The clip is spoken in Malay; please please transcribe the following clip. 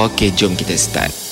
Okey, jom kita start.